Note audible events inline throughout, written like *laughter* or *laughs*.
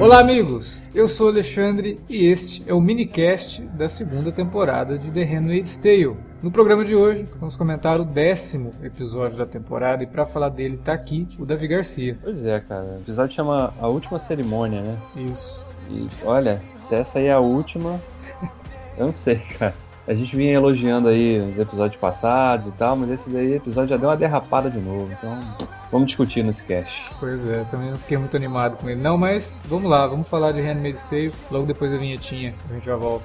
Olá, amigos! Eu sou Alexandre e este é o minicast da segunda temporada de The Handmaid's Tale. No programa de hoje, vamos comentar o décimo episódio da temporada e para falar dele tá aqui o Davi Garcia. Pois é, cara. O episódio chama A Última Cerimônia, né? Isso. E olha, se essa aí é a última, *laughs* eu não sei, cara. A gente vinha elogiando aí os episódios passados e tal, mas esse daí episódio já deu uma derrapada de novo. Então, vamos discutir nesse cast. Pois é, também não fiquei muito animado com ele. Não, mas vamos lá, vamos falar de Handmaid's Tale logo depois da vinhetinha. A gente já volta.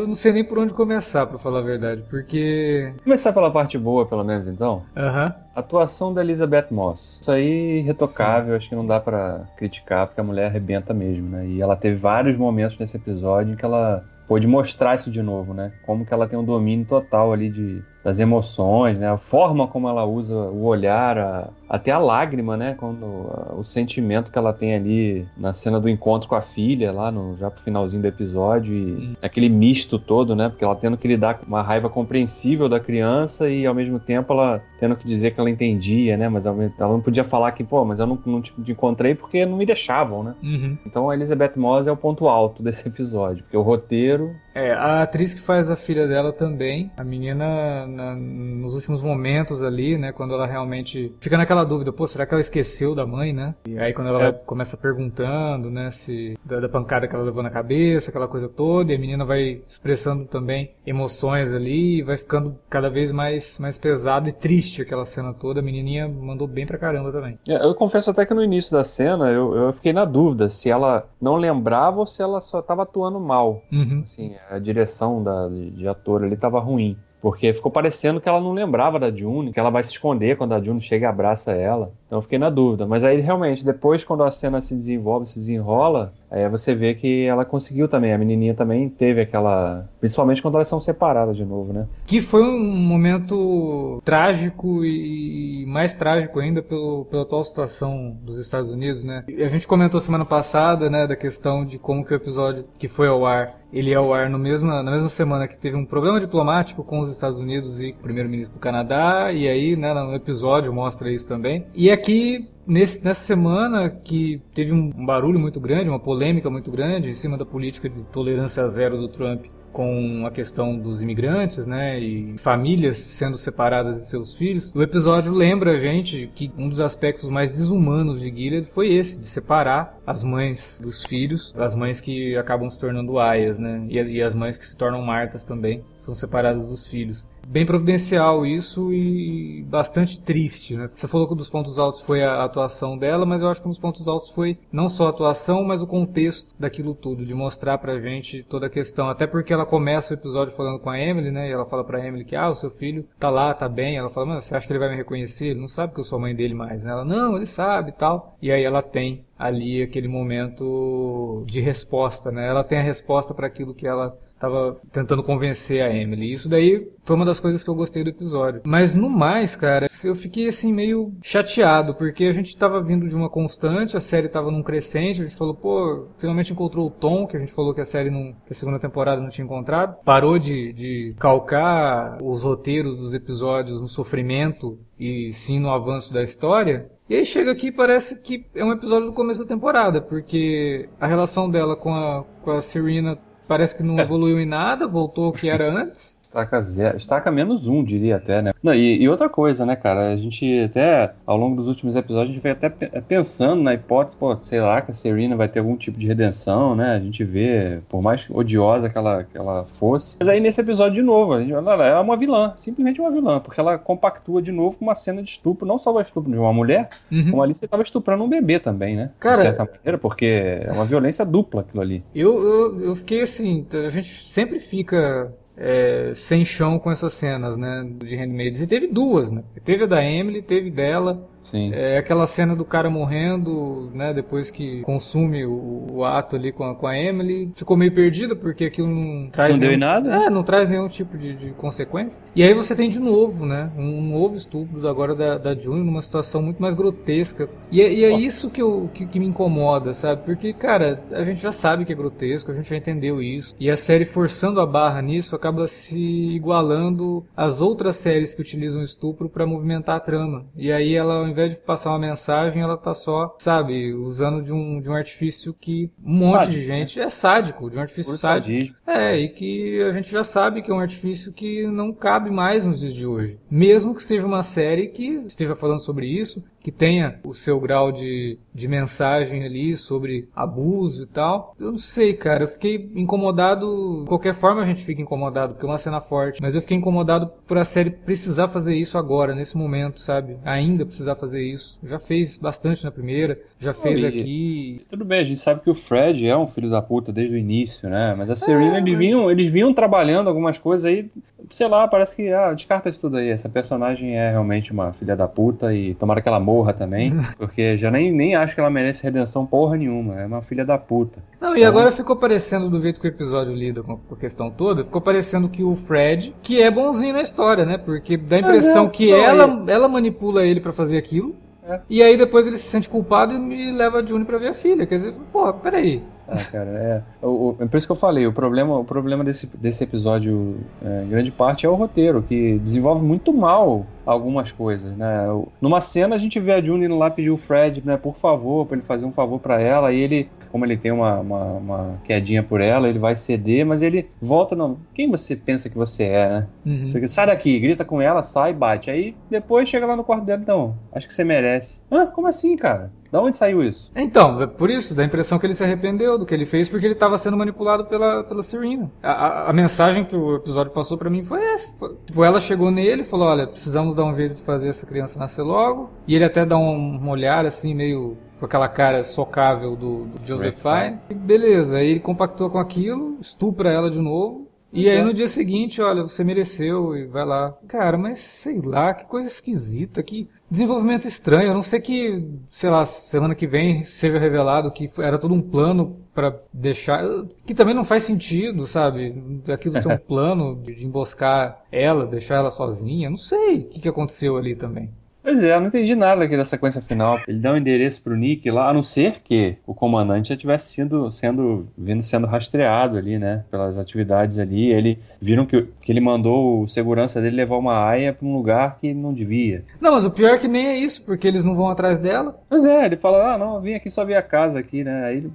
Eu não sei nem por onde começar, para falar a verdade, porque. Começar pela parte boa, pelo menos, então. Aham. Uhum. Atuação da Elizabeth Moss. Isso aí, retocável, Sim. acho que não dá para criticar, porque a mulher arrebenta mesmo, né? E ela teve vários momentos nesse episódio em que ela pôde mostrar isso de novo, né? Como que ela tem um domínio total ali de, das emoções, né? A forma como ela usa o olhar, a, até a lágrima, né? Quando a, o sentimento que ela tem ali na cena do encontro com a filha, lá no já pro finalzinho do episódio, e hum. aquele misto todo, né? Porque ela tendo que lidar com uma raiva compreensível da criança e ao mesmo tempo ela tendo que dizer que ela entendia, né? Mas ela não podia falar que, pô, mas eu não, não te encontrei porque não me deixavam, né? Uhum. Então a Elizabeth Moss é o ponto alto desse episódio, porque o roteiro. É, a atriz que faz a filha dela também, a menina na, nos últimos momentos ali, né? Quando ela realmente fica naquela dúvida, pô, será que ela esqueceu da mãe, né? E aí quando ela é. começa perguntando, né, se da, da, pancada que ela levou na cabeça, aquela coisa toda, e a menina vai expressando também emoções ali, e vai ficando cada vez mais mais pesado e triste aquela cena toda. A menininha mandou bem pra caramba também. É, eu confesso até que no início da cena eu, eu fiquei na dúvida se ela não lembrava ou se ela só estava atuando mal. Uhum. Assim, a direção da, de, de ator ali estava ruim. Porque ficou parecendo que ela não lembrava da June, que ela vai se esconder quando a June chega e abraça ela. Então eu fiquei na dúvida. Mas aí realmente, depois quando a cena se desenvolve, se desenrola, aí você vê que ela conseguiu também. A menininha também teve aquela. Principalmente quando elas são separadas de novo, né? Que foi um momento trágico e mais trágico ainda pelo, pela atual situação dos Estados Unidos, né? A gente comentou semana passada, né, da questão de como que o episódio que foi ao ar ele é ao ar no mesma, na mesma semana que teve um problema diplomático com os Estados Unidos e o primeiro-ministro do Canadá, e aí, né, no episódio mostra isso também. E aqui Nesse, nessa semana que teve um barulho muito grande, uma polêmica muito grande em cima da política de tolerância zero do Trump com a questão dos imigrantes, né, e famílias sendo separadas de seus filhos. O episódio lembra a gente que um dos aspectos mais desumanos de Gilead foi esse, de separar as mães dos filhos, as mães que acabam se tornando aias, né, e, e as mães que se tornam martas também são separadas dos filhos bem providencial isso e bastante triste, né? Você falou que um dos pontos altos foi a atuação dela, mas eu acho que um dos pontos altos foi não só a atuação, mas o contexto daquilo tudo, de mostrar pra gente toda a questão. Até porque ela começa o episódio falando com a Emily, né? E ela fala pra Emily que, ah, o seu filho tá lá, tá bem. Ela fala, mas você acha que ele vai me reconhecer? Ele não sabe que eu sou a mãe dele mais, né? Ela, não, ele sabe e tal. E aí ela tem ali aquele momento de resposta, né? Ela tem a resposta para aquilo que ela tava tentando convencer a Emily. Isso daí foi uma das coisas que eu gostei do episódio. Mas no mais, cara, eu fiquei assim meio chateado, porque a gente tava vindo de uma constante, a série tava num crescente, a gente falou, pô, finalmente encontrou o tom, que a gente falou que a série não, que a segunda temporada não tinha encontrado. Parou de, de calcar os roteiros dos episódios no sofrimento e sim no avanço da história. E aí chega aqui e parece que é um episódio do começo da temporada, porque a relação dela com a, com a Serena parece que não evoluiu em nada, voltou ao que era antes. Estaca zero, estaca menos um, diria até, né? Não, e, e, outra coisa, né, cara? A gente até, ao longo dos últimos episódios, a gente vai até pensando na hipótese, pô, sei lá, que a Serena vai ter algum tipo de redenção, né? A gente vê, por mais odiosa que ela, que ela fosse. Mas aí nesse episódio, de novo, ela é uma vilã, simplesmente uma vilã, porque ela compactua de novo com uma cena de estupro, não só o estupro de uma mulher, uhum. como ali você estava estuprando um bebê também, né? Cara, de certa maneira, porque é uma violência dupla aquilo ali. Eu, eu, eu fiquei assim, a gente sempre fica é, sem chão com essas cenas, né, de Handmaids. E teve duas, né? Teve a da Emily, teve dela. Sim. É aquela cena do cara morrendo, né, depois que consume o, o ato ali com a, com a, Emily. Ficou meio perdido porque aquilo não traz. Não nenhum, deu em nada? É, não traz nenhum tipo de, de, consequência. E aí você tem de novo, né, um novo estupro agora da, da June numa situação muito mais grotesca. E é, e é isso que, eu, que, que, me incomoda, sabe? Porque, cara, a gente já sabe que é grotesco, a gente já entendeu isso. E a série forçando a barra nisso acaba se igualando às outras séries que utilizam estupro para movimentar a trama. E aí ela, ao invés de passar uma mensagem, ela tá só, sabe, usando de um, de um artifício que um monte sádico, de gente né? é sádico, de um artifício Por sádico. Sadismo. É, e que a gente já sabe que é um artifício que não cabe mais nos dias de hoje. Mesmo que seja uma série que esteja falando sobre isso, que tenha o seu grau de, de mensagem ali sobre abuso e tal. Eu não sei, cara. Eu fiquei incomodado. De qualquer forma a gente fica incomodado, porque é uma cena forte. Mas eu fiquei incomodado por a série precisar fazer isso agora, nesse momento, sabe? Ainda precisar fazer isso. Já fez bastante na primeira, já fez aqui. Tudo bem, a gente sabe que o Fred é um filho da puta desde o início, né? Mas a Serena, é, eles, mas... vinham, eles vinham trabalhando algumas coisas aí. Sei lá, parece que. Ah, descarta isso tudo aí. Essa personagem é realmente uma filha da puta e tomara que ela morra também, *laughs* porque já nem, nem acho que ela merece redenção porra nenhuma, é uma filha da puta. Não, e então... agora ficou parecendo, do jeito que o episódio lida com a questão toda, ficou parecendo que o Fred, que é bonzinho na história, né? Porque dá a impressão é, que ela, ela manipula ele para fazer aquilo, é. e aí depois ele se sente culpado e leva a June pra ver a filha. Quer dizer, pô, peraí. Ah, cara, é. O, o, é por isso que eu falei, o problema, o problema desse, desse episódio, é, em grande parte, é o roteiro, que desenvolve muito mal algumas coisas, né? Numa cena a gente vê a June indo lá pedir o Fred, né, por favor, para ele fazer um favor para ela, e ele, como ele tem uma, uma, uma, quedinha por ela, ele vai ceder, mas ele volta, não, quem você pensa que você é, né? Uhum. Você sai daqui, grita com ela, sai, bate, aí depois chega lá no quarto dela, então, acho que você merece. Ah, como assim, cara? Da onde saiu isso? Então, é por isso, dá a impressão que ele se arrependeu do que ele fez porque ele estava sendo manipulado pela, pela Serena. A, a, a mensagem que o episódio passou para mim foi essa. Foi, tipo, ela chegou nele e falou: Olha, precisamos dar um jeito de fazer essa criança nascer logo. E ele até dá um, um olhar assim, meio com aquela cara socável do, do Joseph Fiennes. E beleza, aí ele compactou com aquilo, estupra ela de novo. E aí no dia seguinte, olha, você mereceu e vai lá. Cara, mas sei lá, que coisa esquisita, que desenvolvimento estranho. A não sei que, sei lá, semana que vem seja revelado que era todo um plano para deixar. Que também não faz sentido, sabe? Aquilo ser um *laughs* plano de emboscar ela, deixar ela sozinha. Não sei o que, que aconteceu ali também. Pois é, eu não entendi nada aqui da sequência final. Ele dá um endereço pro Nick lá, a não ser que o comandante já tivesse sido, sendo, vindo sendo rastreado ali, né? Pelas atividades ali. Ele viram que, que ele mandou o segurança dele levar uma aia para um lugar que não devia. Não, mas o pior é que nem é isso, porque eles não vão atrás dela. Pois é, ele fala, ah, não, eu vim aqui só ver a casa aqui, né? Aí ele...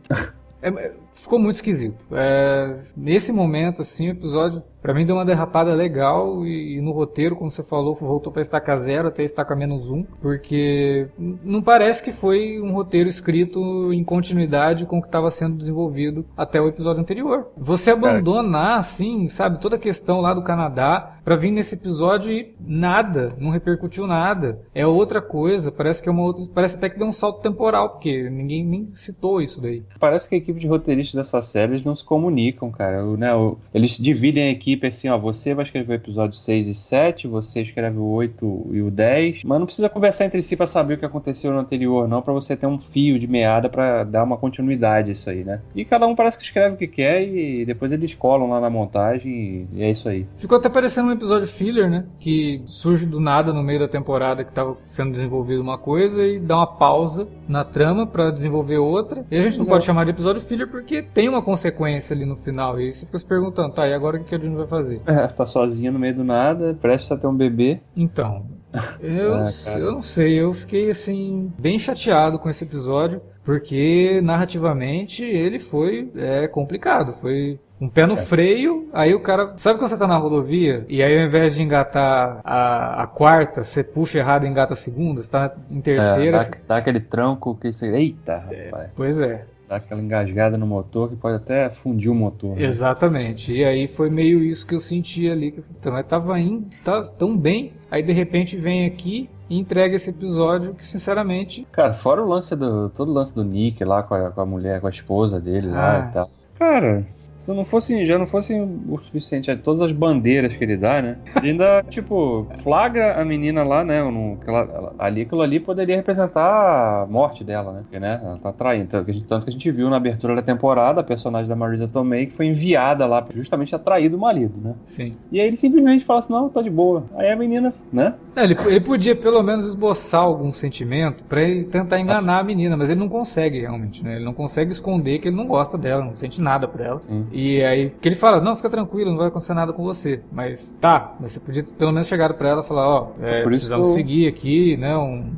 é, ficou muito esquisito. É, nesse momento, assim, o episódio para mim deu uma derrapada legal e, e, no roteiro, como você falou, voltou para estaca zero até estaca menos um, porque não parece que foi um roteiro escrito em continuidade com o que estava sendo desenvolvido até o episódio anterior. Você abandonar, assim, sabe, toda a questão lá do Canadá para vir nesse episódio e nada, não repercutiu nada. É outra coisa, parece que é uma outra, parece até que deu um salto temporal, porque ninguém nem citou isso daí. Parece que a equipe de roteiristas dessa série eles não se comunicam, cara. Né? Eles dividem a equipe equipe assim, ó, você vai escrever o episódio 6 e 7, você escreve o 8 e o 10, mas não precisa conversar entre si para saber o que aconteceu no anterior, não, para você ter um fio de meada para dar uma continuidade isso aí, né? E cada um parece que escreve o que quer e depois eles colam lá na montagem e é isso aí. Ficou até parecendo um episódio filler, né? Que surge do nada no meio da temporada que tava sendo desenvolvida uma coisa e dá uma pausa na trama para desenvolver outra. E a gente não Exato. pode chamar de episódio filler porque porque tem uma consequência ali no final. E você fica se perguntando, tá, e agora o que a June vai fazer? É, tá sozinha no meio do nada, prestes a ter um bebê. Então, *laughs* eu, ah, eu não sei, eu fiquei assim, bem chateado com esse episódio, porque narrativamente ele foi é, complicado, foi um pé no é. freio, aí o cara. Sabe quando você tá na rodovia e aí ao invés de engatar a, a quarta, você puxa errado e engata a segunda, você tá em terceira. É, dá, você... dá, aquele tranco que você. Eita, é, rapaz. Pois é. Dá aquela engasgada no motor que pode até fundir o motor. Né? Exatamente. E aí foi meio isso que eu senti ali. Que então, eu tava indo tá, tão bem, aí de repente vem aqui e entrega esse episódio que, sinceramente. Cara, fora o lance do. todo o lance do Nick lá com a, com a mulher, com a esposa dele ah. lá e tal. Cara, se não fosse, já não fosse o suficiente é, todas as bandeiras que ele dá, né? Ele ainda, *laughs* tipo, flagra a menina lá, né? No, ela, ali, aquilo ali poderia representar a morte dela, né? Porque, né? Ela tá traindo. Tanto que, a gente, tanto que a gente viu na abertura da temporada a personagem da Marisa Tomei que foi enviada lá justamente a trair do marido, né? Sim. E aí ele simplesmente fala assim: não, tá de boa. Aí a menina, né? É, ele, ele podia pelo menos esboçar algum sentimento para ele tentar enganar a menina, mas ele não consegue realmente, né? Ele não consegue esconder que ele não gosta dela, não sente nada por ela. Sim. E aí, que ele fala, não, fica tranquilo, não vai acontecer nada com você. Mas tá, mas você podia pelo menos chegar para ela e falar, ó, oh, é, precisamos seguir aqui, né, um,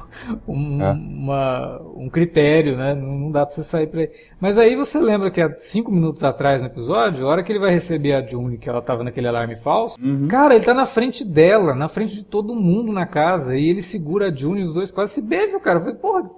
*laughs* um, é. uma, um critério, né, não, dá pra você sair pra aí. Mas aí você lembra que há cinco minutos atrás no episódio, a hora que ele vai receber a June, que ela tava naquele alarme falso, uhum. cara, ele tá na frente dela, na frente de todo mundo na casa, e ele segura a June e os dois quase se beijam, cara. Eu falei, porra.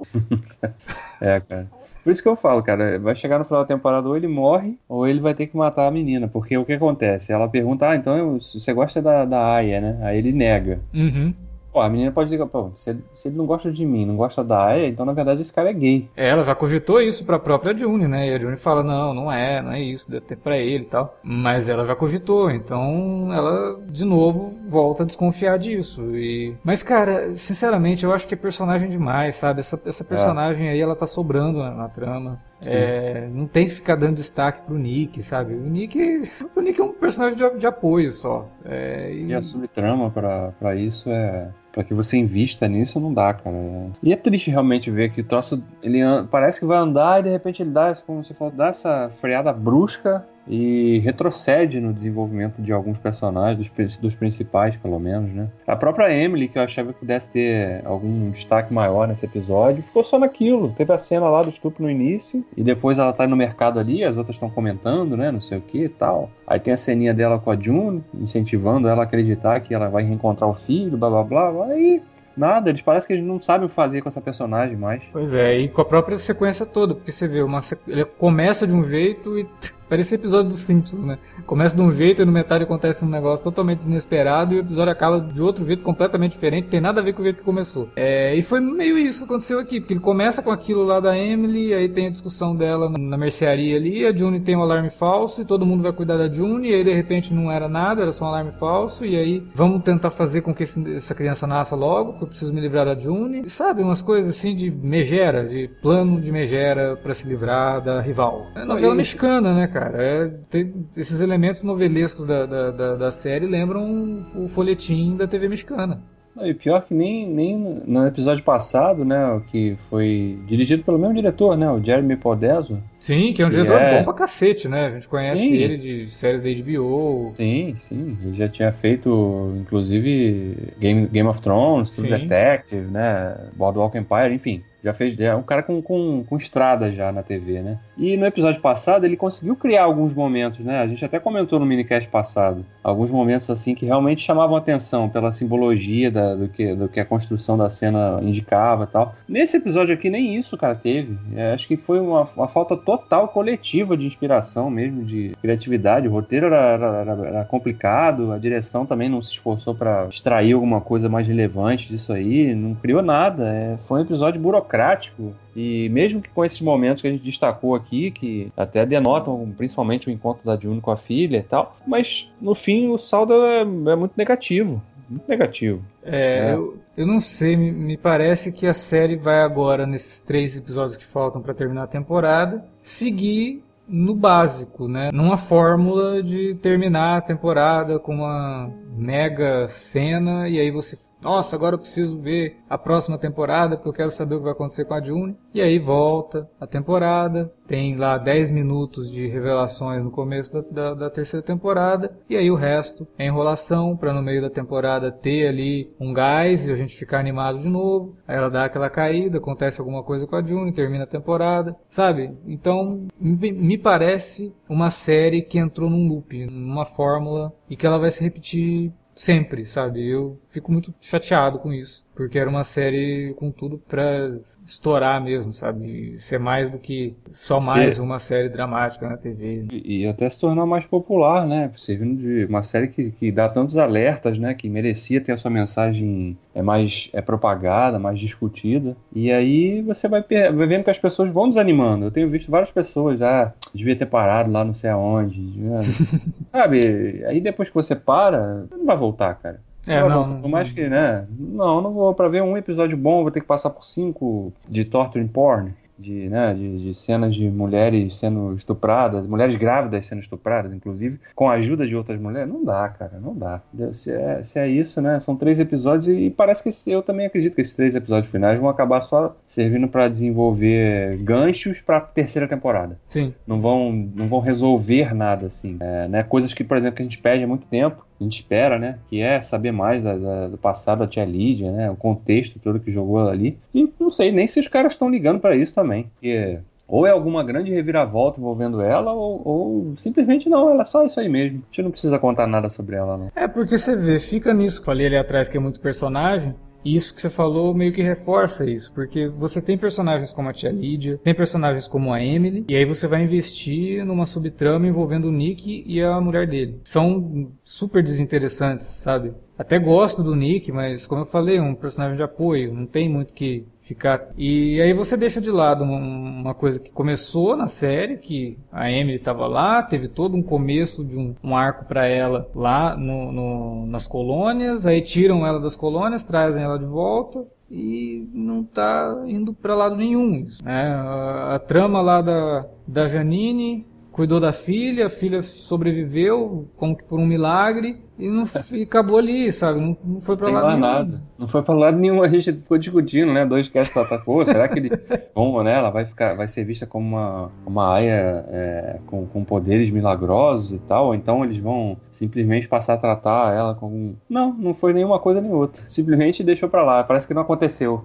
*laughs* é, cara. Por isso que eu falo, cara, vai chegar no final da temporada ou ele morre ou ele vai ter que matar a menina. Porque o que acontece? Ela pergunta, ah, então você gosta da, da Aya, né? Aí ele nega. Uhum. Pô, a menina pode ligar, pô, se, se ele não gosta de mim, não gosta da Aya, então na verdade esse cara é gay. É, ela já cogitou isso pra própria June, né? E a June fala, não, não é, não é isso, deve ter pra ele e tal. Mas ela já cogitou, então ela de novo volta a desconfiar disso. E... Mas, cara, sinceramente, eu acho que é personagem demais, sabe? Essa, essa personagem é. aí, ela tá sobrando na, na trama. É, não tem que ficar dando destaque pro Nick, sabe? O Nick, o Nick é um personagem de, de apoio só. É, e... e... a subtrama para isso é para que você invista nisso não dá, cara. E é triste realmente ver que o troço ele parece que vai andar e de repente ele dá, como você falou, dá essa freada brusca e retrocede no desenvolvimento de alguns personagens, dos, dos, principais, pelo menos, né? A própria Emily, que eu achava que pudesse ter algum destaque maior nesse episódio, ficou só naquilo. Teve a cena lá do estupro no início, e depois ela tá no mercado ali, as outras estão comentando, né? Não sei o que e tal. Aí tem a ceninha dela com a June, incentivando ela a acreditar que ela vai reencontrar o filho, blá blá blá. Aí Nada, eles parecem que eles não sabem o fazer com essa personagem mais. Pois é, e com a própria sequência toda, porque você vê, uma, ele começa de um jeito e *laughs* Parece episódio dos Simpsons, né? Começa de um jeito e no metade acontece um negócio totalmente inesperado e o episódio acaba de outro jeito completamente diferente, tem nada a ver com o jeito que começou. É, e foi meio isso que aconteceu aqui, porque ele começa com aquilo lá da Emily, aí tem a discussão dela na mercearia ali, a June tem um alarme falso e todo mundo vai cuidar da June, e aí de repente não era nada, era só um alarme falso, e aí vamos tentar fazer com que esse, essa criança nasça logo, que eu preciso me livrar da June. E, sabe, umas coisas assim de megera, de plano de megera para se livrar da rival. É novela mexicana, né, cara? É, tem, esses elementos novelescos da, da, da, da série lembram o folhetim da TV mexicana. E pior que nem, nem no episódio passado, né, que foi dirigido pelo mesmo diretor, né, o Jeremy Podeswa. Sim, que é um diretor é... bom pra cacete, né? A gente conhece sim. ele de séries da HBO. Sim, sim. Ele já tinha feito, inclusive, Game, Game of Thrones, True Detective, né, Boardwalk Empire, enfim. Já fez. É um cara com, com, com estrada já na TV, né? E no episódio passado ele conseguiu criar alguns momentos, né? A gente até comentou no minicast passado. Alguns momentos assim que realmente chamavam atenção pela simbologia da, do, que, do que a construção da cena indicava tal. Nesse episódio aqui, nem isso, cara, teve. É, acho que foi uma, uma, falta total coletiva de inspiração mesmo, de criatividade. O roteiro era, era, era complicado, a direção também não se esforçou para extrair alguma coisa mais relevante disso aí, não criou nada. É, foi um episódio burocrático e mesmo que com esses momentos que a gente destacou aqui, que até denotam principalmente o encontro da June com a filha e tal, mas no fim o saldo é, é muito negativo. Muito negativo. É, é. Eu, eu não sei, me, me parece que a série vai agora, nesses três episódios que faltam para terminar a temporada, seguir no básico, né? Numa fórmula de terminar a temporada com uma mega cena e aí você nossa, agora eu preciso ver a próxima temporada porque eu quero saber o que vai acontecer com a June. E aí volta a temporada, tem lá 10 minutos de revelações no começo da, da, da terceira temporada, e aí o resto é enrolação para no meio da temporada ter ali um gás e a gente ficar animado de novo. Aí ela dá aquela caída, acontece alguma coisa com a June, termina a temporada, sabe? Então me, me parece uma série que entrou num loop, numa fórmula e que ela vai se repetir sempre, sabe? Eu fico muito chateado com isso, porque era uma série com tudo pra estourar mesmo, sabe? Ser mais do que só mais Sim. uma série dramática na TV. E, e, até se tornar mais popular, né? Servindo de uma série que, que dá tantos alertas, né? Que merecia ter a sua mensagem é mais é propagada, mais discutida. E aí você vai, vai vendo que as pessoas vão desanimando. Eu tenho visto várias pessoas já ah, devia ter parado lá não sei aonde. *laughs* sabe? Aí depois que você para, não vai voltar, cara. É, não, Por mais que, né? Não, não vou. Pra ver um episódio bom, vou ter que passar por cinco de torture porn de, né, de, de, cenas de mulheres sendo estupradas, mulheres grávidas sendo estupradas, inclusive, com a ajuda de outras mulheres. Não dá, cara, não dá. Se é, se é isso, né? São três episódios e, parece que eu também acredito que esses três episódios finais vão acabar só servindo para desenvolver ganchos para terceira temporada. Sim. Não vão, não vão resolver nada assim. É, né? Coisas que, por exemplo, que a gente pede há muito tempo a gente espera, né? Que é saber mais da, da, do passado da tia Lídia, né? O contexto todo que jogou ali. E não sei nem se os caras estão ligando para isso também. Porque ou é alguma grande reviravolta envolvendo ela, ou, ou, simplesmente não, ela é só isso aí mesmo. A gente não precisa contar nada sobre ela, não. É porque você vê, fica nisso que falei ali atrás que é muito personagem. E isso que você falou meio que reforça isso, porque você tem personagens como a tia Lídia, tem personagens como a Emily, e aí você vai investir numa subtrama envolvendo o Nick e a mulher dele. São super desinteressantes, sabe? Até gosto do Nick, mas como eu falei, é um personagem de apoio, não tem muito que ficar. E aí você deixa de lado uma coisa que começou na série, que a Emily estava lá, teve todo um começo de um, um arco para ela lá no, no, nas colônias, aí tiram ela das colônias, trazem ela de volta e não está indo para lado nenhum. Né? A, a, trama lá da, da Janine cuidou da filha, a filha sobreviveu como que por um milagre e não e acabou ali, sabe? Não, não foi para lado nenhum. nada. Não foi para lado nenhum. A gente ficou discutindo, né? Dois que essa atacou. Será que ele *laughs* vão, né? Ela vai ficar, vai ser vista como uma uma aia é, com, com poderes milagrosos e tal? Ou então eles vão simplesmente passar a tratar ela como não, não foi nenhuma coisa nem outra. Simplesmente deixou para lá. Parece que não aconteceu.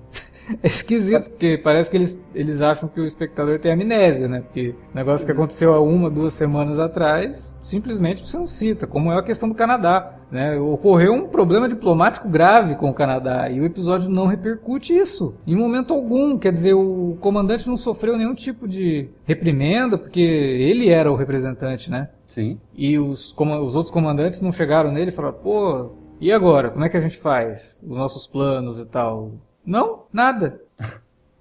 É *laughs* esquisito, porque parece que eles, eles acham que o espectador tem amnésia, né? Porque o negócio que aconteceu há uma, duas semanas atrás, simplesmente você não cita, como é a questão do Canadá. Né? Ocorreu um problema diplomático grave com o Canadá e o episódio não repercute isso em momento algum. Quer dizer, o comandante não sofreu nenhum tipo de reprimenda porque ele era o representante, né? Sim. E os, como, os outros comandantes não chegaram nele e falaram: pô, e agora? Como é que a gente faz? Os nossos planos e tal. Não, nada.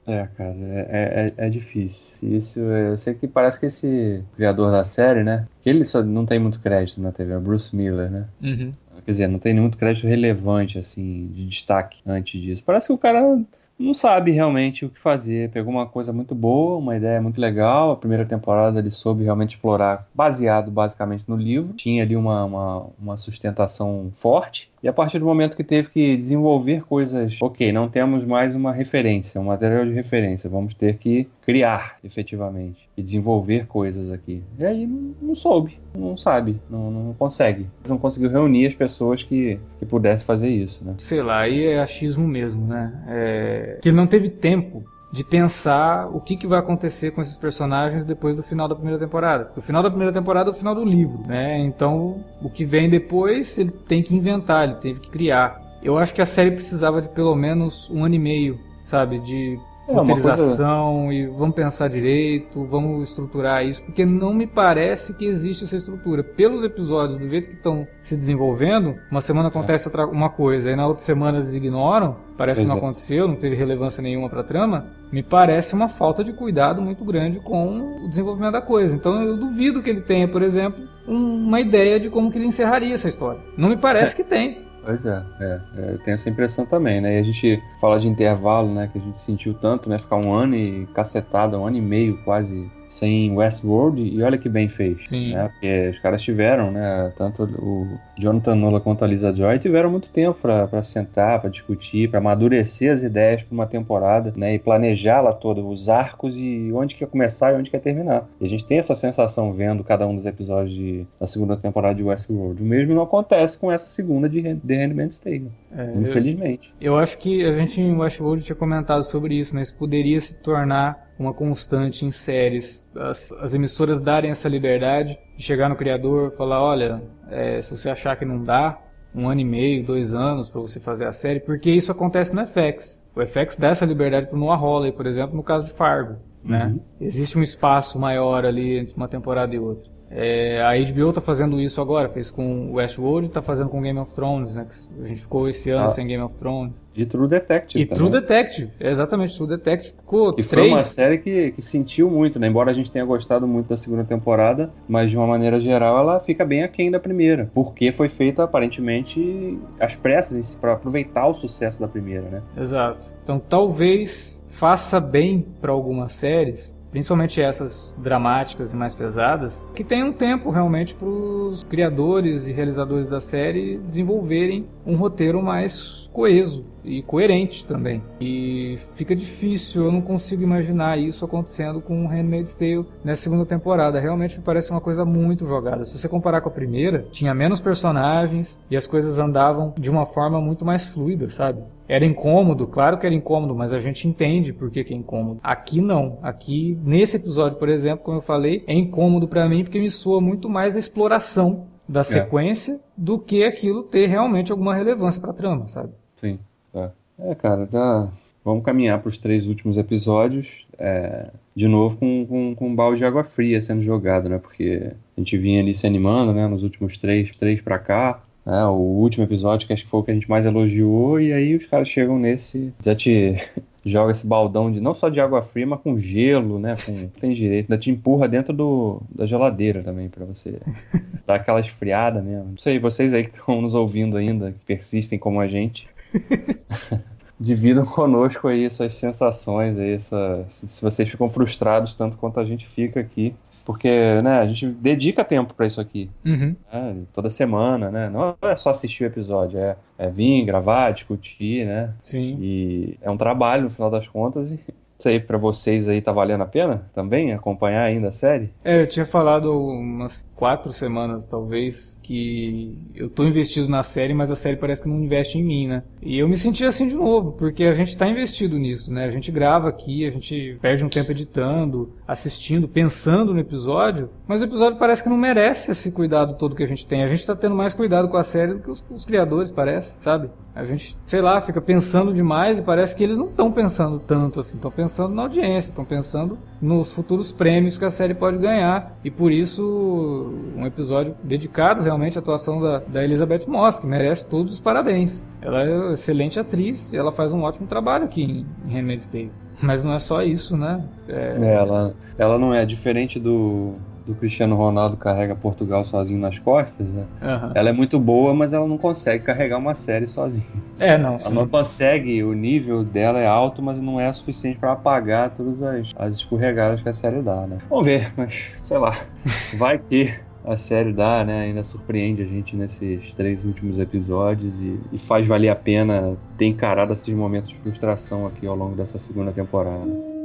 É, cara, é, é, é, difícil. Isso, eu sei que parece que esse criador da série, né? Que ele só não tem muito crédito na TV, é o Bruce Miller, né? Uhum. Quer dizer, não tem muito crédito relevante, assim, de destaque antes disso. Parece que o cara não sabe realmente o que fazer. Pegou uma coisa muito boa, uma ideia muito legal. A primeira temporada ele soube realmente explorar, baseado basicamente no livro. Tinha ali uma, uma, uma sustentação forte. E a partir do momento que teve que desenvolver coisas, ok, não temos mais uma referência, um material de referência, vamos ter que criar efetivamente e desenvolver coisas aqui. E aí não, soube, não sabe, não, não, consegue. Não conseguiu reunir as pessoas que, que pudessem fazer isso, né? Sei lá, aí é achismo mesmo, né? É... Que ele não teve tempo de pensar o que, que vai acontecer com esses personagens depois do final da primeira temporada. O final da primeira temporada é o final do livro, né? Então, o que vem depois, ele tem que inventar, ele teve que criar. Eu acho que a série precisava de pelo menos um ano e meio, sabe? De é, roteirização coisa... e vamos pensar direito, vamos estruturar isso, porque não me parece que existe essa estrutura. Pelos episódios, do jeito que estão se desenvolvendo, uma semana acontece é. outra, uma coisa, aí na outra semana eles ignoram, parece que não é. aconteceu, não teve relevância nenhuma para a trama, me parece uma falta de cuidado muito grande com o desenvolvimento da coisa. Então eu duvido que ele tenha, por exemplo, um, uma ideia de como que ele encerraria essa história. Não me parece que tem. Pois é, é, é, tenho essa impressão também, né? E a gente fala de intervalo, né? Que a gente sentiu tanto, né? Ficar um ano e cacetada, um ano e meio quase sem Westworld e olha que bem fez. Sim. Né? Porque os caras tiveram, né? Tanto o Jonathan Nola quanto a Lisa Joy tiveram muito tempo para sentar, para discutir, para amadurecer as ideias para uma temporada, né? E planejá-la toda, os arcos e onde que ia começar e onde que ia terminar. E a gente tem essa sensação vendo cada um dos episódios de, da segunda temporada de Westworld. O mesmo não acontece com essa segunda de The Handmaid's Tale. É, infelizmente. Eu, eu acho que a gente em Westworld tinha comentado sobre isso, né? Isso poderia se tornar uma constante em séries. As, as emissoras darem essa liberdade de chegar no criador falar, olha, é, se você achar que não dá, um ano e meio, dois anos para você fazer a série, porque isso acontece no FX. O FX dá essa liberdade para o Noah Hawley, por exemplo, no caso de Fargo. Né? Uhum. Existe um espaço maior ali entre uma temporada e outra. É, a HBO tá fazendo isso agora, fez com Westworld e tá fazendo com Game of Thrones, né? A gente ficou esse ano ah. sem Game of Thrones. E True Detective. E também. True Detective, exatamente, True Detective ficou que três... foi uma série que, que sentiu muito, né? Embora a gente tenha gostado muito da segunda temporada, mas de uma maneira geral ela fica bem aquém da primeira, porque foi feita aparentemente às pressas para aproveitar o sucesso da primeira, né? Exato. Então talvez faça bem para algumas séries principalmente essas dramáticas e mais pesadas, que tem um tempo realmente para os criadores e realizadores da série desenvolverem um roteiro mais coeso e coerente também. E fica difícil, eu não consigo imaginar isso acontecendo com Handmaid's Tale nessa segunda temporada. Realmente me parece uma coisa muito jogada. Se você comparar com a primeira, tinha menos personagens e as coisas andavam de uma forma muito mais fluida, sabe? Era incômodo, claro que era incômodo, mas a gente entende por que, que é incômodo. Aqui não. Aqui, nesse episódio, por exemplo, como eu falei, é incômodo para mim porque me soa muito mais a exploração da é. sequência é. do que aquilo ter realmente alguma relevância pra trama, sabe? Sim, tá. É, cara, tá. Vamos caminhar para os três últimos episódios, é, de novo com, com, com, um balde de água fria sendo jogado, né? Porque a gente vinha ali se animando, né? Nos últimos três, três para cá, né? o último episódio que acho que foi o que a gente mais elogiou, e aí os caras chegam nesse, já te *laughs* joga esse baldão de não só de água fria, mas com gelo, né? Com, tem direito, ainda te empurra dentro do, da geladeira também para você *laughs* dar aquela esfriada mesmo. Não sei, vocês aí que estão nos ouvindo ainda, que persistem como a gente. *laughs* dividam conosco aí suas sensações aí, essa, se vocês ficam frustrados tanto quanto a gente fica aqui, porque né, a gente dedica tempo para isso aqui, uhum. né, toda semana, né? Não é só assistir o episódio, é, é vir, gravar, discutir, né? Sim. E é um trabalho no final das contas e isso aí pra vocês aí tá valendo a pena também acompanhar ainda a série? É, eu tinha falado umas quatro semanas talvez que eu tô investido na série, mas a série parece que não investe em mim, né? E eu me senti assim de novo, porque a gente tá investido nisso, né? A gente grava aqui, a gente perde um tempo editando, assistindo, pensando no episódio, mas o episódio parece que não merece esse cuidado todo que a gente tem. A gente tá tendo mais cuidado com a série do que os, os criadores, parece, sabe? A gente, sei lá, fica pensando demais e parece que eles não estão pensando tanto assim, estão pensando na audiência, estão pensando nos futuros prêmios que a série pode ganhar. E por isso, um episódio dedicado realmente à atuação da, da Elizabeth Moss, que merece todos os parabéns. Ela é uma excelente atriz e ela faz um ótimo trabalho aqui em, em Handmaid's Tale. Mas não é só isso, né? É... É, ela, ela não é diferente do, do Cristiano Ronaldo carrega Portugal sozinho nas costas, né? Uhum. Ela é muito boa, mas ela não consegue carregar uma série sozinha. É, não. Ela sim. não consegue, o nível dela é alto, mas não é suficiente para apagar todas as, as escorregadas que a série dá, né? Vamos ver, mas sei lá. *laughs* Vai que a série dá, né? Ainda surpreende a gente nesses três últimos episódios e, e faz valer a pena ter encarado esses momentos de frustração aqui ao longo dessa segunda temporada.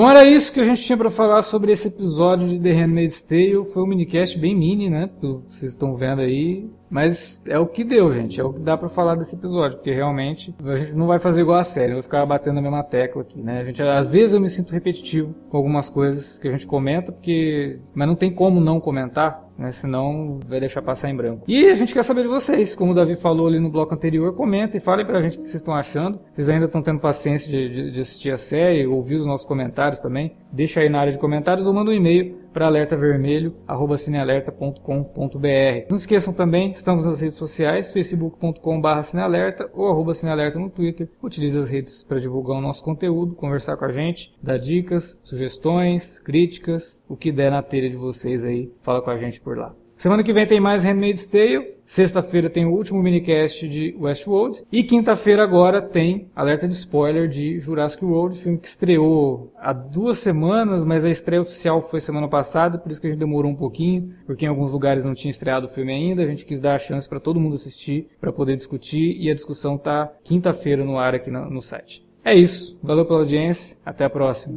Bom, era isso que a gente tinha para falar sobre esse episódio de The Handmaid's Tale. Foi um minicast bem mini, né? Vocês estão vendo aí. Mas é o que deu, gente. É o que dá para falar desse episódio. Porque realmente a gente não vai fazer igual a série. Vou ficar batendo na mesma tecla aqui, né? A gente, às vezes eu me sinto repetitivo com algumas coisas que a gente comenta, porque. Mas não tem como não comentar né? Senão vai deixar passar em branco. E a gente quer saber de vocês, como o Davi falou ali no bloco anterior, comentem e falem pra gente o que vocês estão achando. Vocês ainda estão tendo paciência de, de, de, assistir a série, ouvir os nossos comentários também. Deixa aí na área de comentários ou manda um e-mail para alertavermelho@cinealerta.com.br. Não esqueçam também, estamos nas redes sociais, facebook.com/cinealerta ou arroba cinealerta no Twitter. Utilize as redes para divulgar o nosso conteúdo, conversar com a gente, dar dicas, sugestões, críticas, o que der na telha de vocês aí, fala com a gente por lá. Semana que vem tem mais Handmaid's Tale. Sexta-feira tem o último minicast de Westworld. E quinta-feira agora tem alerta de spoiler de Jurassic World, filme que estreou há duas semanas, mas a estreia oficial foi semana passada, por isso que a gente demorou um pouquinho, porque em alguns lugares não tinha estreado o filme ainda. A gente quis dar a chance para todo mundo assistir, para poder discutir, e a discussão tá quinta-feira no ar aqui no site. É isso. Valeu pela audiência. Até a próxima.